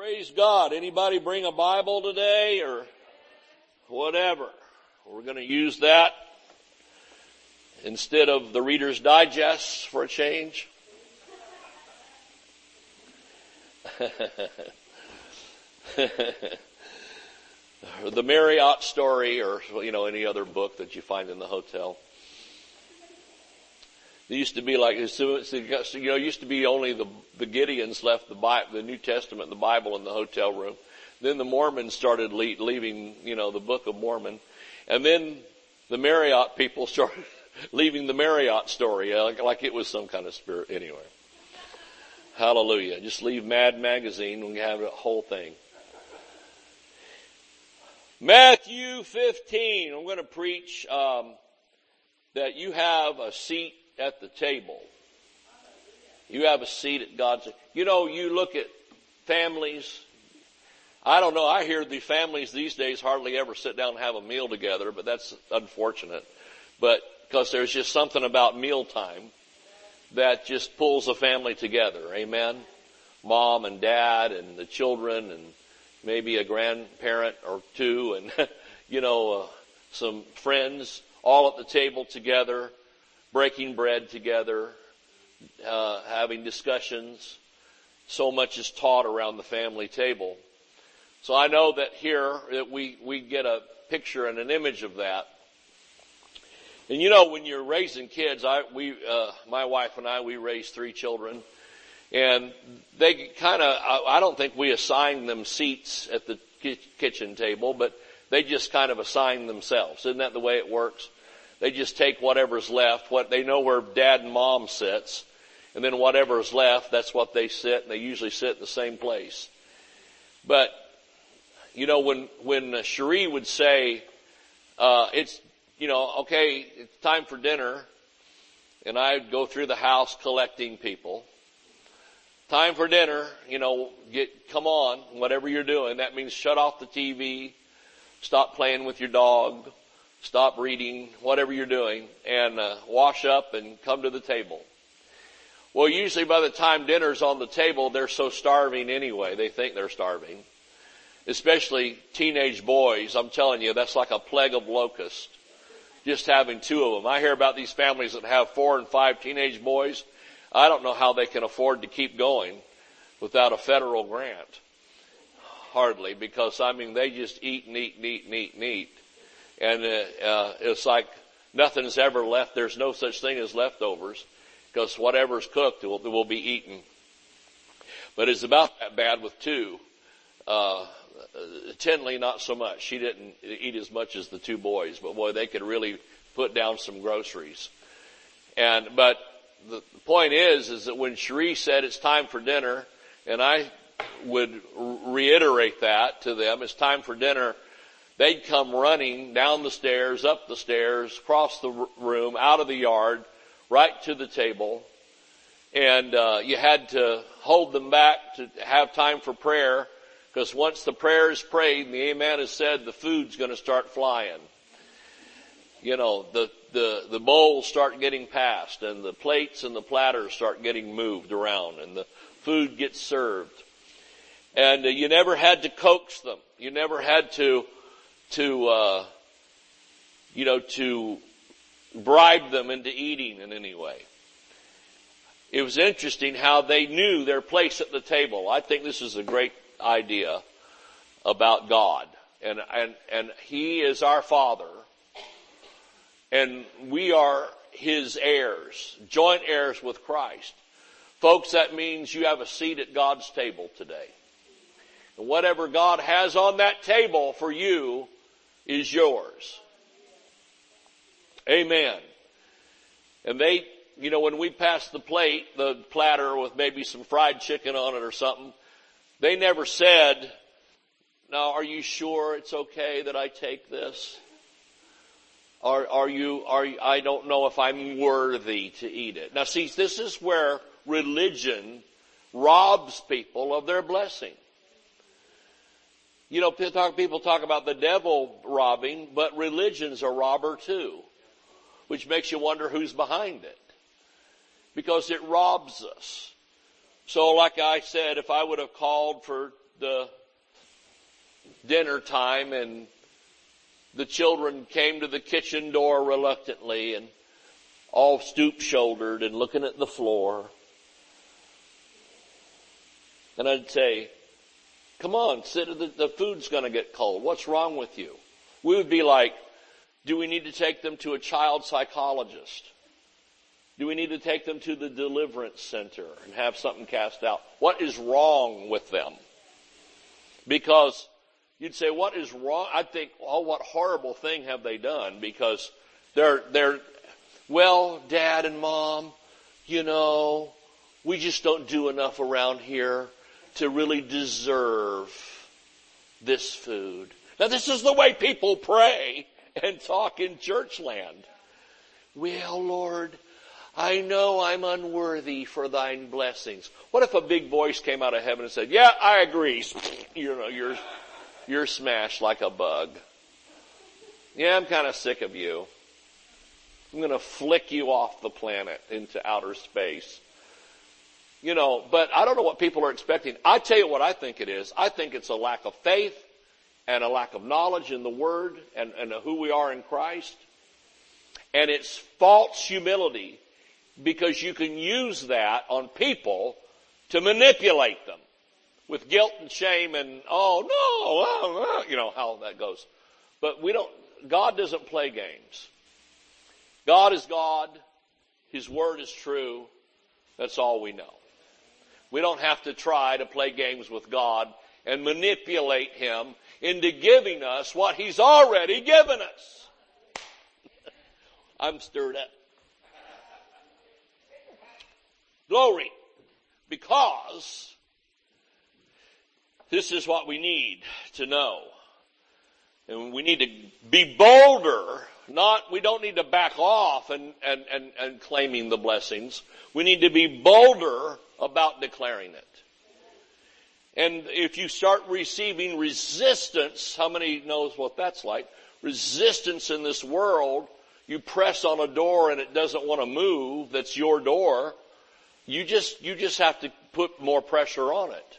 Praise God. Anybody bring a Bible today or whatever? We're going to use that instead of the Reader's Digest for a change. the Marriott story or, you know, any other book that you find in the hotel. There used to be like, you know, used to be only the, the Gideons left the Bible, the New Testament, the Bible in the hotel room. Then the Mormons started leaving, you know, the Book of Mormon. And then the Marriott people started leaving the Marriott story, like, like it was some kind of spirit. Anyway. Hallelujah. Just leave Mad Magazine and we have the whole thing. Matthew 15. I'm going to preach um, that you have a seat at the table. You have a seat at God's. You know, you look at families. I don't know. I hear the families these days hardly ever sit down and have a meal together, but that's unfortunate. But because there's just something about mealtime that just pulls a family together. Amen. Mom and dad and the children and maybe a grandparent or two and, you know, uh, some friends all at the table together breaking bread together, uh, having discussions. So much is taught around the family table. So I know that here that we, we get a picture and an image of that. And you know, when you're raising kids, I, we, uh, my wife and I, we raised three children. And they kind of, I, I don't think we assign them seats at the kitchen table, but they just kind of assign themselves. Isn't that the way it works? They just take whatever's left. What they know where dad and mom sits, and then whatever's left, that's what they sit, and they usually sit in the same place. But you know, when when Cherie would say, uh, "It's you know, okay, it's time for dinner," and I'd go through the house collecting people. Time for dinner, you know, get come on, whatever you're doing. That means shut off the TV, stop playing with your dog, stop reading, whatever you're doing, and uh, wash up and come to the table. Well, usually by the time dinner's on the table, they're so starving anyway. They think they're starving. Especially teenage boys. I'm telling you, that's like a plague of locusts. Just having two of them. I hear about these families that have four and five teenage boys. I don't know how they can afford to keep going without a federal grant. Hardly, because I mean, they just eat and eat and eat and eat and eat and uh, it's like nothing's ever left. There's no such thing as leftovers because whatever's cooked will, will be eaten. But it's about that bad with two. Uh, Tinley, not so much. She didn't eat as much as the two boys, but boy, they could really put down some groceries. And, but the, the point is, is that when Cherie said it's time for dinner, and I would reiterate that to them, it's time for dinner, they'd come running down the stairs, up the stairs, across the room, out of the yard, right to the table. And uh, you had to hold them back to have time for prayer, because once the prayer is prayed and the amen is said, the food's going to start flying. You know, the the the bowls start getting passed, and the plates and the platters start getting moved around, and the food gets served. And uh, you never had to coax them. You never had to to, uh, you know, to bribe them into eating in any way. It was interesting how they knew their place at the table. I think this is a great idea about God. And, and, and He is our Father. And we are His heirs, joint heirs with Christ. Folks, that means you have a seat at God's table today. And whatever God has on that table for you is yours. Amen. And they, you know, when we passed the plate, the platter with maybe some fried chicken on it or something, they never said, now are you sure it's okay that I take this? Are, are you, are I don't know if I'm worthy to eat it. Now see, this is where religion robs people of their blessing. You know, people talk about the devil robbing, but religion's a robber too, which makes you wonder who's behind it. Because it robs us. So like I said, if I would have called for the dinner time and the children came to the kitchen door reluctantly and all stoop shouldered and looking at the floor. And I'd say, come on, sit, the, the food's gonna get cold. What's wrong with you? We would be like, do we need to take them to a child psychologist? Do we need to take them to the deliverance center and have something cast out? What is wrong with them? Because you'd say, what is wrong? I'd think, oh, what horrible thing have they done? Because they're, they're, well, dad and mom, you know, we just don't do enough around here to really deserve this food. Now this is the way people pray and talk in church land. Well, Lord, I know I'm unworthy for thine blessings. What if a big voice came out of heaven and said, yeah, I agree. You know, you're, you're smashed like a bug. Yeah, I'm kind of sick of you. I'm going to flick you off the planet into outer space. You know, but I don't know what people are expecting. I tell you what I think it is. I think it's a lack of faith and a lack of knowledge in the Word and, and who we are in Christ. And it's false humility because you can use that on people to manipulate them with guilt and shame and, oh no, oh, oh, you know how that goes. But we don't, God doesn't play games. God is God. His word is true. That's all we know. We don't have to try to play games with God and manipulate Him into giving us what He's already given us. I'm stirred up. Glory. Because this is what we need to know. And we need to be bolder, not, we don't need to back off and, and, and, and claiming the blessings. We need to be bolder about declaring it. And if you start receiving resistance, how many knows what that's like? Resistance in this world, you press on a door and it doesn't want to move, that's your door. You just, you just have to put more pressure on it.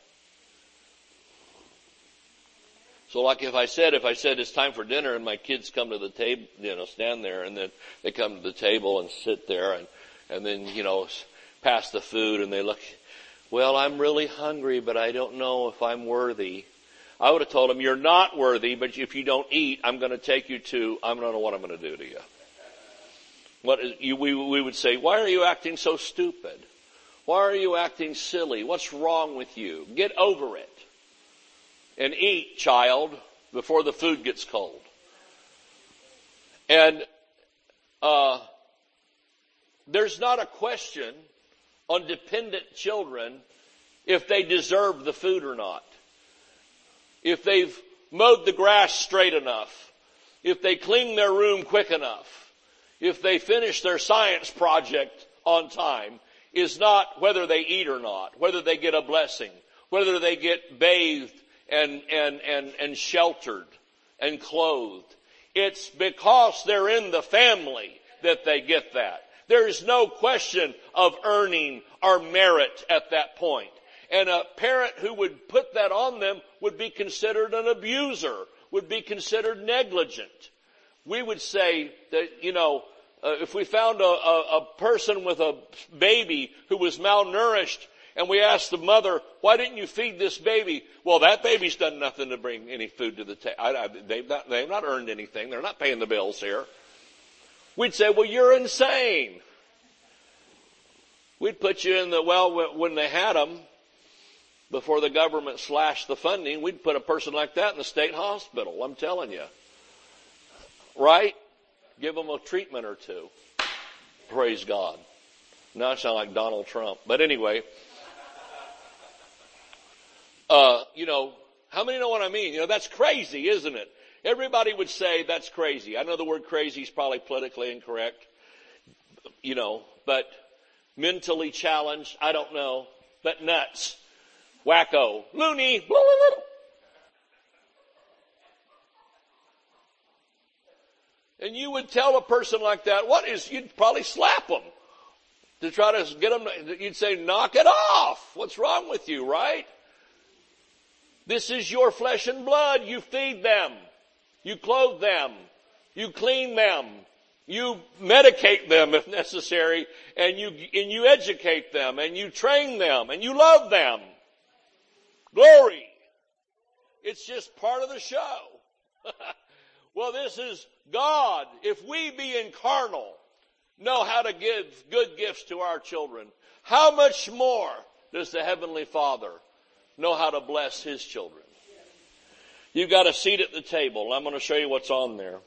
So like if I said, if I said it's time for dinner and my kids come to the table, you know, stand there and then they come to the table and sit there and, and then, you know, pass the food and they look, well, I'm really hungry, but I don't know if I'm worthy. I would have told them, you're not worthy, but if you don't eat, I'm going to take you to, I don't know what I'm going to do to you. What is, you, we, we would say, why are you acting so stupid? Why are you acting silly? What's wrong with you? Get over it. And eat, child, before the food gets cold. And, uh, there's not a question on dependent children if they deserve the food or not. If they've mowed the grass straight enough. If they clean their room quick enough. If they finish their science project on time is not whether they eat or not, whether they get a blessing, whether they get bathed and, and, and, and sheltered and clothed. It's because they're in the family that they get that. There is no question of earning or merit at that point. And a parent who would put that on them would be considered an abuser, would be considered negligent. We would say that, you know, uh, if we found a, a, a person with a baby who was malnourished and we asked the mother, why didn't you feed this baby? Well, that baby's done nothing to bring any food to the table. They've they've not earned anything. They're not paying the bills here. We'd say, well, you're insane. We'd put you in the, well, when they had them, before the government slashed the funding, we'd put a person like that in the state hospital. I'm telling you. Right? give them a treatment or two. Praise God. Now I sound like Donald Trump. But anyway, uh, you know, how many know what I mean? You know, that's crazy, isn't it? Everybody would say that's crazy. I know the word crazy is probably politically incorrect, you know, but mentally challenged, I don't know, but nuts, wacko, loony, blah, blah, blah. And you would tell a person like that, what is, you'd probably slap them to try to get them, you'd say, knock it off. What's wrong with you, right? This is your flesh and blood. You feed them. You clothe them. You clean them. You medicate them if necessary and you, and you educate them and you train them and you love them. Glory. It's just part of the show. well, this is God. If we be incarnal, know how to give good gifts to our children, how much more does the Heavenly Father know how to bless His children? You've got a seat at the table. I'm going to show you what's on there.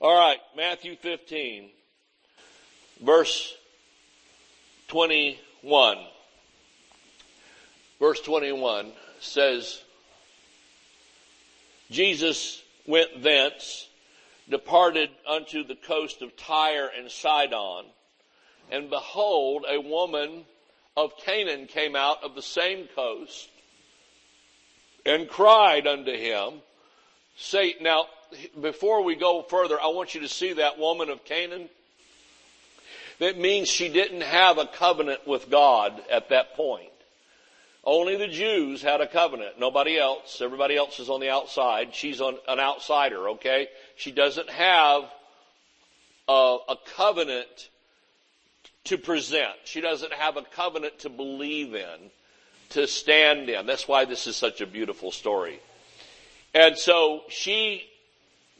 All right, Matthew 15, verse 21. Verse 21 says, Jesus went thence, departed unto the coast of Tyre and Sidon, and behold, a woman of Canaan came out of the same coast and cried unto him, say, now, before we go further, I want you to see that woman of Canaan. That means she didn't have a covenant with God at that point. Only the Jews had a covenant. Nobody else. Everybody else is on the outside. She's on, an outsider, okay? She doesn't have a, a covenant to present. She doesn't have a covenant to believe in, to stand in. That's why this is such a beautiful story. And so she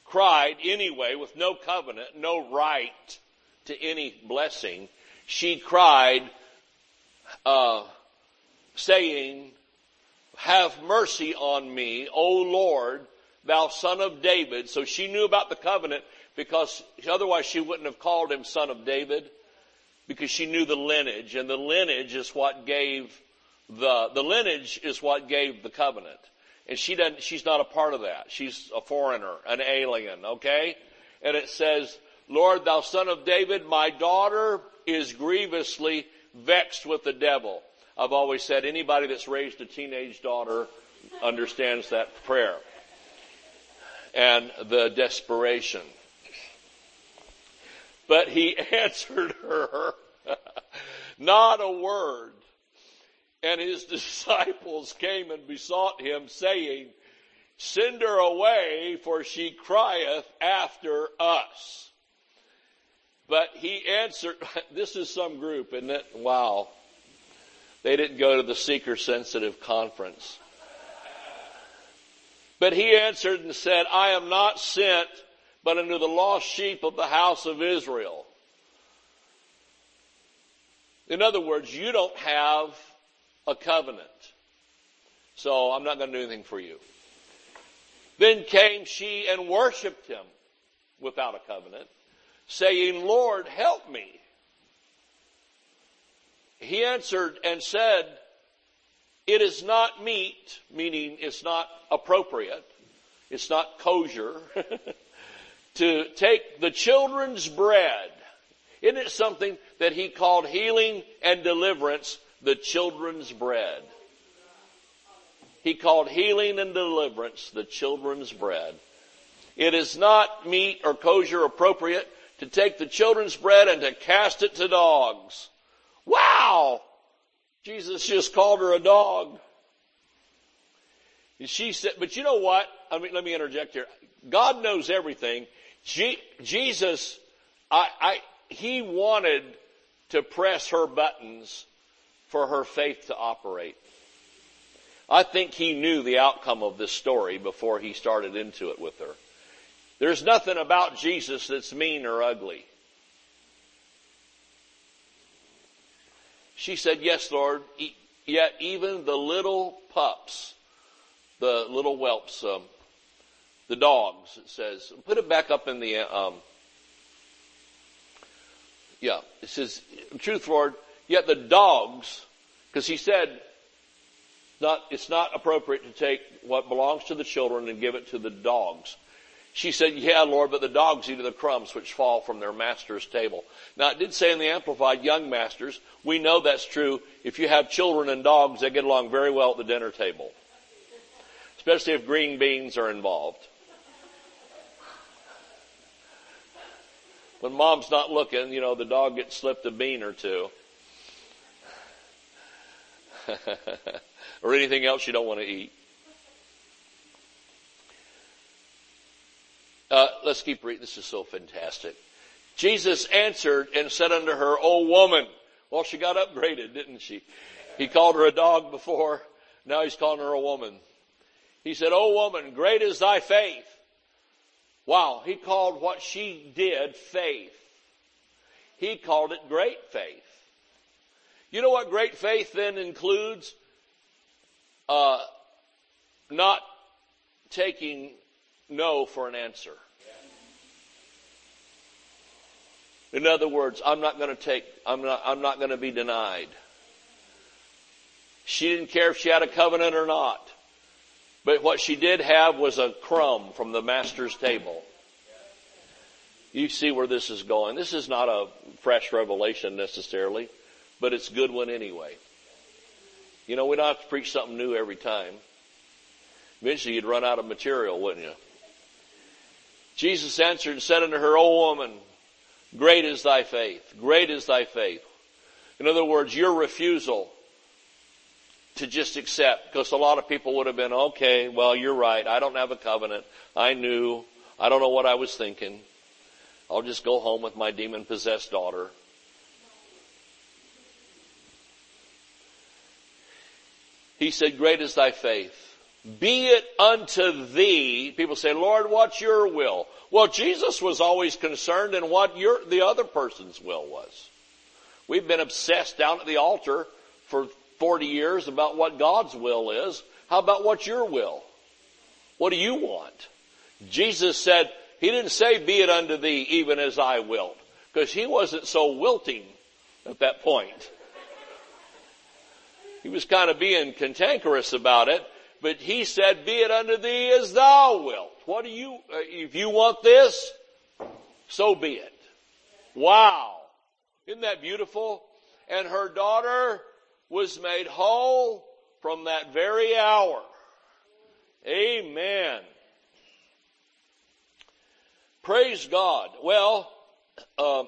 cried anyway with no covenant, no right to any blessing. She cried, uh, saying, have mercy on me, O Lord, thou son of David. So she knew about the covenant because otherwise she wouldn't have called him son of David because she knew the lineage and the lineage is what gave the, the lineage is what gave the covenant. And she doesn't, she's not a part of that. She's a foreigner, an alien, okay? And it says, Lord, thou son of David, my daughter is grievously vexed with the devil. I've always said anybody that's raised a teenage daughter understands that prayer and the desperation. But he answered her not a word. And his disciples came and besought him saying, send her away for she crieth after us. But he answered, this is some group, isn't it? Wow. They didn't go to the seeker sensitive conference. But he answered and said, I am not sent but unto the lost sheep of the house of Israel. In other words, you don't have a covenant. So I'm not going to do anything for you. Then came she and worshiped him without a covenant, saying, Lord, help me. He answered and said, it is not meet, meaning it's not appropriate, it's not kosher, to take the children's bread. Isn't it something that he called healing and deliverance the children's bread? He called healing and deliverance the children's bread. It is not meet or kosher appropriate to take the children's bread and to cast it to dogs. Wow! Jesus just called her a dog. And she said, but you know what? I mean, let me interject here. God knows everything. Jesus, I, I, he wanted to press her buttons for her faith to operate. I think he knew the outcome of this story before he started into it with her. There's nothing about Jesus that's mean or ugly. She said, yes, Lord, yet even the little pups, the little whelps, um, the dogs, it says, put it back up in the, um, yeah, it says, truth, Lord, yet the dogs, because he said, not, it's not appropriate to take what belongs to the children and give it to the dogs. She said, yeah, Lord, but the dogs eat of the crumbs which fall from their master's table. Now it did say in the Amplified, young masters, we know that's true. If you have children and dogs, they get along very well at the dinner table. Especially if green beans are involved. When mom's not looking, you know, the dog gets slipped a bean or two. or anything else you don't want to eat. Uh, let's keep reading. This is so fantastic. Jesus answered and said unto her, O woman. Well, she got upgraded, didn't she? He called her a dog before. Now he's calling her a woman. He said, O woman, great is thy faith. Wow. He called what she did faith. He called it great faith. You know what great faith then includes? Uh, not taking no for an answer. In other words, I'm not going to take, I'm not, I'm not going to be denied. She didn't care if she had a covenant or not. But what she did have was a crumb from the master's table. You see where this is going. This is not a fresh revelation necessarily, but it's a good one anyway. You know, we don't have to preach something new every time. Eventually you'd run out of material, wouldn't you? Jesus answered and said unto her, O woman, great is thy faith. Great is thy faith. In other words, your refusal to just accept, because a lot of people would have been, okay, well, you're right. I don't have a covenant. I knew. I don't know what I was thinking. I'll just go home with my demon possessed daughter. He said, great is thy faith. Be it unto thee. People say, Lord, what's your will? Well, Jesus was always concerned in what your, the other person's will was. We've been obsessed down at the altar for 40 years about what God's will is. How about what's your will? What do you want? Jesus said, He didn't say, be it unto thee even as I willed. Because He wasn't so wilting at that point. He was kind of being cantankerous about it, but He said, be it unto thee as thou wilt. What do you, uh, if you want this, so be it. Wow. Isn't that beautiful? And her daughter was made whole from that very hour. Amen. Praise God. Well, uh,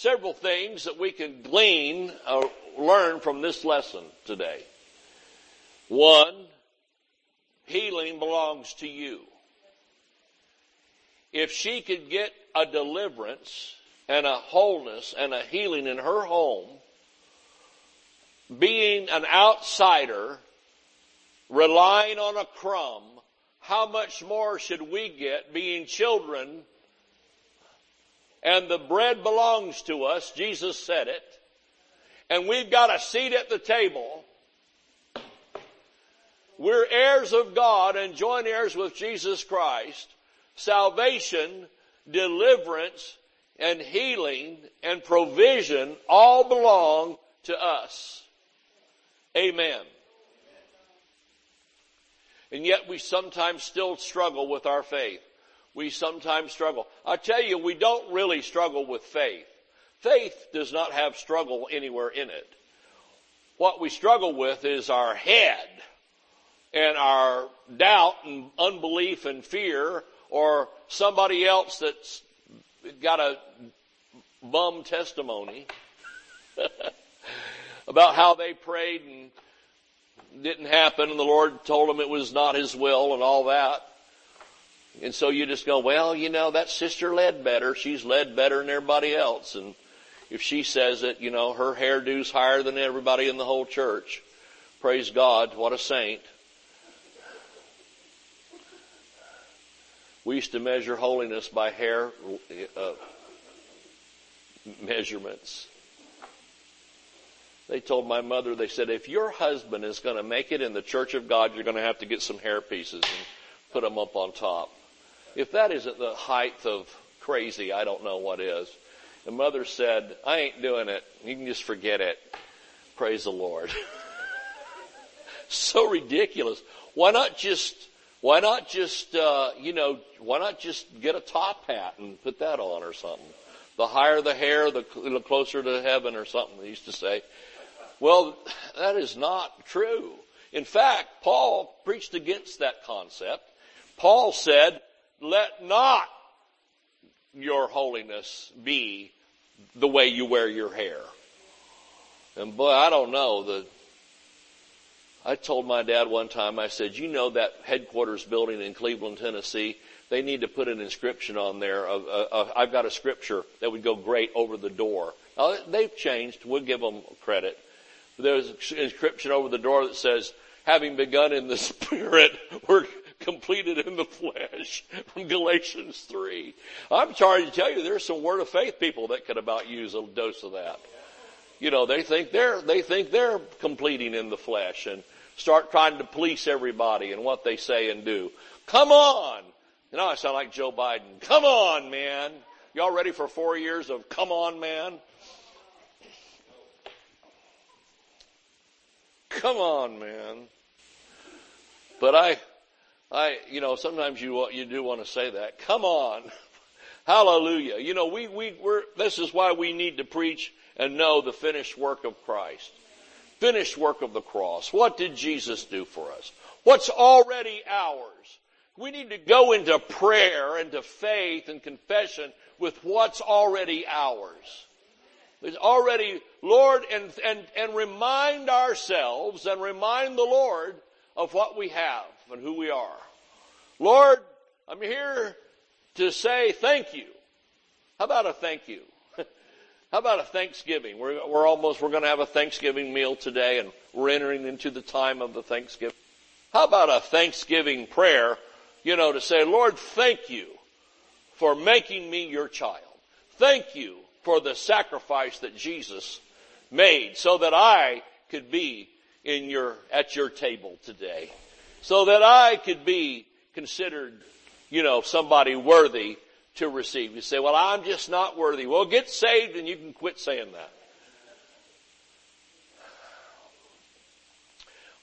several things that we can glean or learn from this lesson today. One, healing belongs to you. If she could get a deliverance and a wholeness and a healing in her home, being an outsider, relying on a crumb, how much more should we get being children? And the bread belongs to us. Jesus said it. And we've got a seat at the table. We're heirs of God and joint heirs with Jesus Christ. Salvation, deliverance, and healing and provision all belong to us. Amen. And yet we sometimes still struggle with our faith. We sometimes struggle. I tell you, we don't really struggle with faith. Faith does not have struggle anywhere in it. What we struggle with is our head and our doubt and unbelief and fear or somebody else that's got a bum testimony about how they prayed and didn't happen and the Lord told them it was not His will and all that. And so you just go, well, you know, that sister led better. She's led better than everybody else. And if she says it, you know, her hairdo's higher than everybody in the whole church. Praise God. What a saint. We used to measure holiness by hair uh, measurements. They told my mother, they said, if your husband is going to make it in the church of God, you're going to have to get some hair pieces and put them up on top. If that isn't the height of crazy, I don't know what is. And mother said, I ain't doing it. You can just forget it. Praise the Lord. so ridiculous. Why not just, why not just, uh, you know, why not just get a top hat and put that on or something? The higher the hair, the, the closer to heaven or something they used to say. Well, that is not true. In fact, Paul preached against that concept. Paul said, let not your holiness be the way you wear your hair. And boy, I don't know, the I told my dad one time, I said, you know that headquarters building in Cleveland, Tennessee, they need to put an inscription on there. Of, uh, uh, I've got a scripture that would go great over the door. Now, they've changed. We'll give them credit. There's an inscription over the door that says, having begun in the spirit, we're completed in the flesh from Galatians 3. I'm sorry to tell you, there's some word of faith people that could about use a dose of that. You know, they think they're, they think they're completing in the flesh and start trying to police everybody and what they say and do. Come on! You know, I sound like Joe Biden. Come on, man! Y'all ready for four years of come on, man? Come on, man. But I, I, you know, sometimes you, you do want to say that. Come on. Hallelujah. You know, we, we, we're, this is why we need to preach and know the finished work of Christ. Finished work of the cross. What did Jesus do for us? What's already ours? We need to go into prayer, into faith and confession with what's already ours. It's already, Lord, and, and, and remind ourselves and remind the Lord of what we have and who we are. Lord, I'm here to say thank you. How about a thank you? How about a Thanksgiving? We're, we're almost, we're going to have a Thanksgiving meal today and we're entering into the time of the Thanksgiving. How about a Thanksgiving prayer, you know, to say, Lord, thank you for making me your child. Thank you for the sacrifice that Jesus made so that I could be in your, at your table today. So that I could be considered, you know, somebody worthy to receive. You say, well, I'm just not worthy. Well, get saved and you can quit saying that.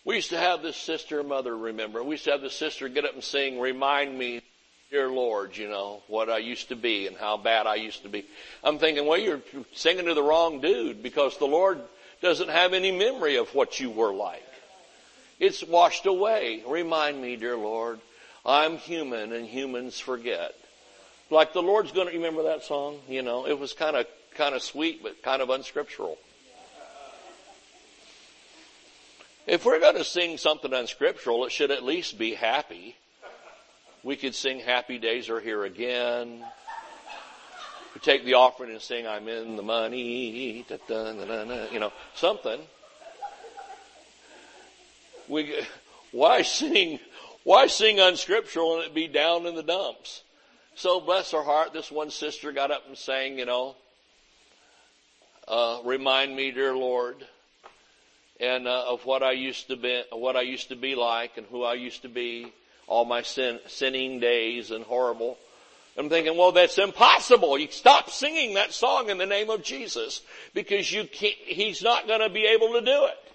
We used to have this sister, mother, remember, we used to have this sister get up and sing, remind me Dear Lord, you know, what I used to be and how bad I used to be. I'm thinking, well, you're singing to the wrong dude because the Lord doesn't have any memory of what you were like. It's washed away. Remind me, dear Lord, I'm human and humans forget. Like the Lord's gonna, remember that song? You know, it was kind of, kind of sweet, but kind of unscriptural. If we're gonna sing something unscriptural, it should at least be happy. We could sing Happy Days Are Here Again. We take the offering and sing I'm in the money, you know, something. We, why sing, why sing unscriptural and it be down in the dumps? So bless her heart, this one sister got up and sang, you know, uh, remind me, dear Lord, and uh, of what I used to be, what I used to be like, and who I used to be, all my sin, sinning days and horrible. I'm thinking, well, that's impossible. You stop singing that song in the name of Jesus because you can't, he's not going to be able to do it.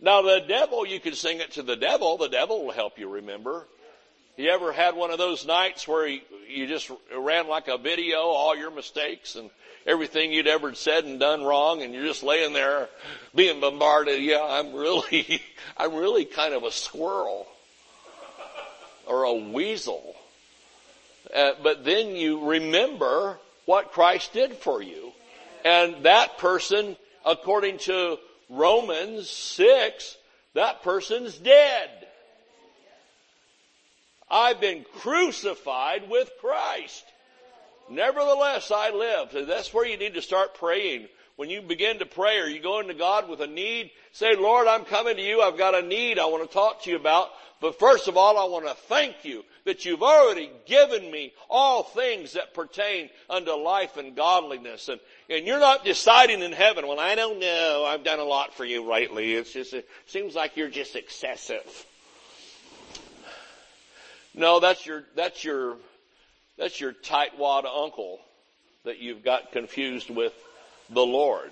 Now the devil, you can sing it to the devil. The devil will help you remember. You ever had one of those nights where you, just ran like a video, all your mistakes and everything you'd ever said and done wrong and you're just laying there being bombarded. Yeah, I'm really, I'm really kind of a squirrel or a weasel. Uh, but then you remember what Christ did for you. And that person, according to Romans 6, that person's dead. I've been crucified with Christ. Nevertheless, I live. That's where you need to start praying. When you begin to pray or you go into God with a need, say, Lord, I'm coming to you. I've got a need I want to talk to you about. But first of all, I want to thank you that you've already given me all things that pertain unto life and godliness. And, and you're not deciding in heaven, well, I don't know. I've done a lot for you lately. It's just, it seems like you're just excessive. No, that's your, that's your, that's your tightwad uncle that you've got confused with the Lord.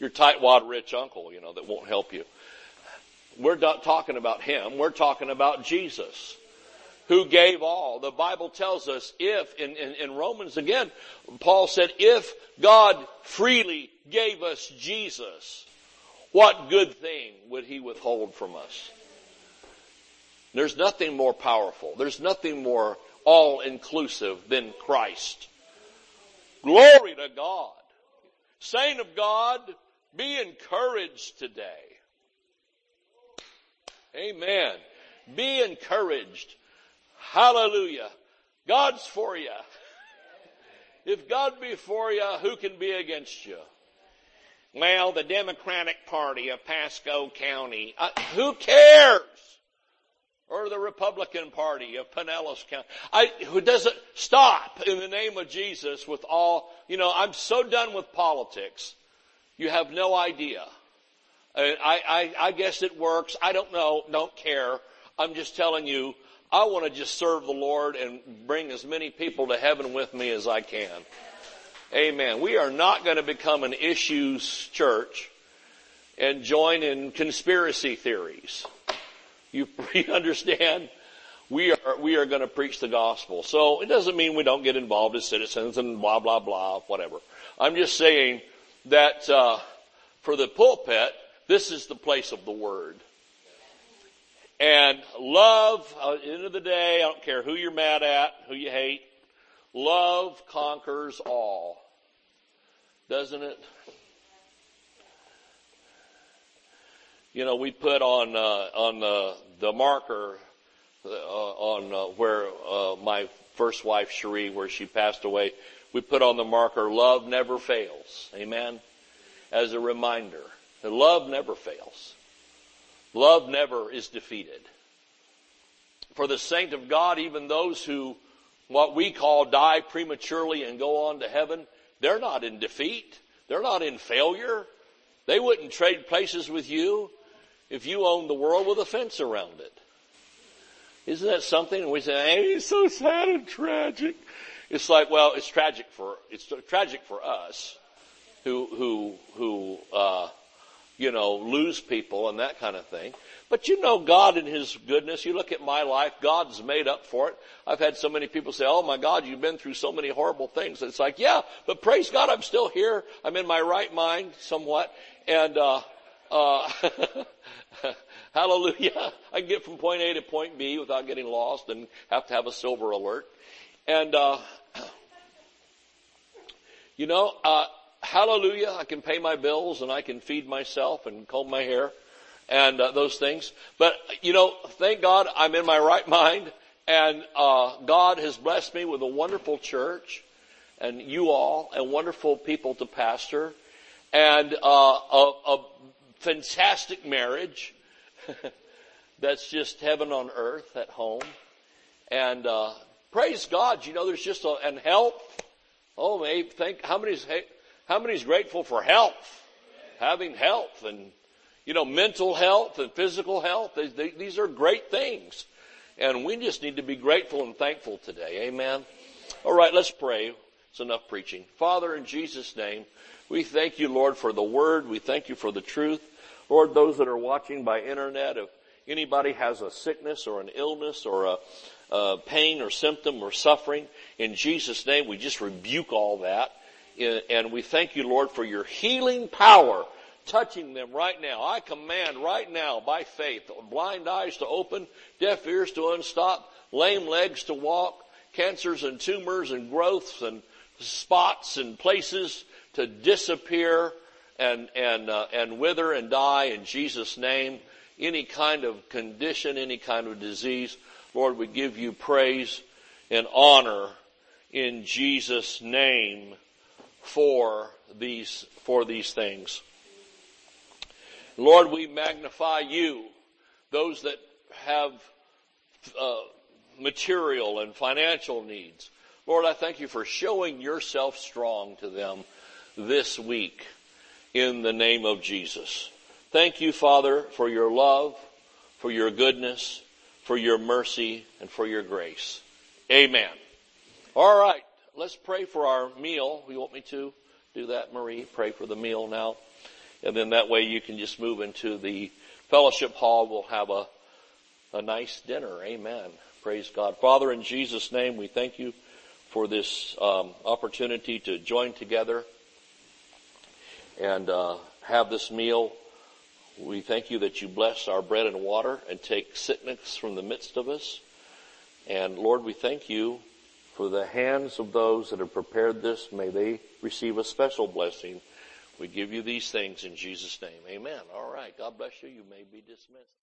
Your tightwad rich uncle, you know, that won't help you. We're not talking about him. We're talking about Jesus who gave all. The Bible tells us if, in, in, in, Romans again, Paul said, if God freely gave us Jesus, what good thing would he withhold from us? There's nothing more powerful. There's nothing more all inclusive than Christ. Glory to God. Saint of God, be encouraged today. Amen. Be encouraged. Hallelujah. God's for you. If God be for you, who can be against you? Well, the Democratic Party of Pasco County. Uh, who cares? Or the Republican Party of Pinellas County. I, who doesn't stop in the name of Jesus with all, you know, I'm so done with politics. You have no idea. I, I, I guess it works. I don't know. Don't care. I'm just telling you, I want to just serve the Lord and bring as many people to heaven with me as I can. Amen. We are not going to become an issues church and join in conspiracy theories. You, you understand? We are, we are going to preach the gospel. So it doesn't mean we don't get involved as citizens and blah, blah, blah, whatever. I'm just saying that, uh, for the pulpit, this is the place of the word. And love, uh, at the end of the day, I don't care who you're mad at, who you hate, love conquers all. Doesn't it? You know, we put on, uh, on the, the marker, uh, on uh, where, uh, my first wife, Cherie, where she passed away, we put on the marker, love never fails. Amen? As a reminder. that love never fails. Love never is defeated. For the saint of God, even those who, what we call die prematurely and go on to heaven, they're not in defeat. They're not in failure. They wouldn't trade places with you if you owned the world with a fence around it. Isn't that something? And we say, hey, it's so sad and tragic. It's like, well, it's tragic for, it's tragic for us who, who, who, uh, you know, lose people and that kind of thing. But you know God in His goodness. You look at my life, God's made up for it. I've had so many people say, oh my God, you've been through so many horrible things. It's like, yeah, but praise God, I'm still here. I'm in my right mind somewhat. And, uh, uh, hallelujah. I can get from point A to point B without getting lost and have to have a silver alert. And, uh, you know, uh, hallelujah, I can pay my bills and I can feed myself and comb my hair and uh, those things. But you know, thank God I'm in my right mind, and uh, God has blessed me with a wonderful church, and you all, and wonderful people to pastor, and uh, a, a fantastic marriage. That's just heaven on earth at home, and uh, praise God. You know, there's just a and health. Oh, maybe think how many's how many's grateful for health? Having health and, you know, mental health and physical health. They, they, these are great things. And we just need to be grateful and thankful today. Amen. All right, let's pray. It's enough preaching. Father, in Jesus' name, we thank you, Lord, for the word. We thank you for the truth. Lord, those that are watching by internet, if anybody has a sickness or an illness or a, pain or symptom or suffering, in Jesus' name, we just rebuke all that and we thank you, Lord, for your healing power touching them right now. I command right now by faith, blind eyes to open, deaf ears to unstop, lame legs to walk, cancers and tumors and growths and spots and places to disappear and, and, uh, and wither and die in Jesus' name. Any kind of condition, any kind of disease, Lord, we give you praise and honor in Jesus' name for these, for these things. Lord, we magnify you, those that have uh, material and financial needs. Lord, I thank you for showing yourself strong to them this week in the name of Jesus. Thank you, Father, for your love, for your goodness, for your mercy, and for your grace. Amen. All right let's pray for our meal. You want me to do that, Marie? Pray for the meal now. And then that way you can just move into the fellowship hall. We'll have a, a nice dinner. Amen. Praise God. Father, in Jesus' name, we thank you for this um, opportunity to join together and uh, have this meal. We thank you that you bless our bread and water and take sickness from the midst of us. And Lord, we thank you for the hands of those that have prepared this, may they receive a special blessing. We give you these things in Jesus' name. Amen. All right. God bless you. You may be dismissed.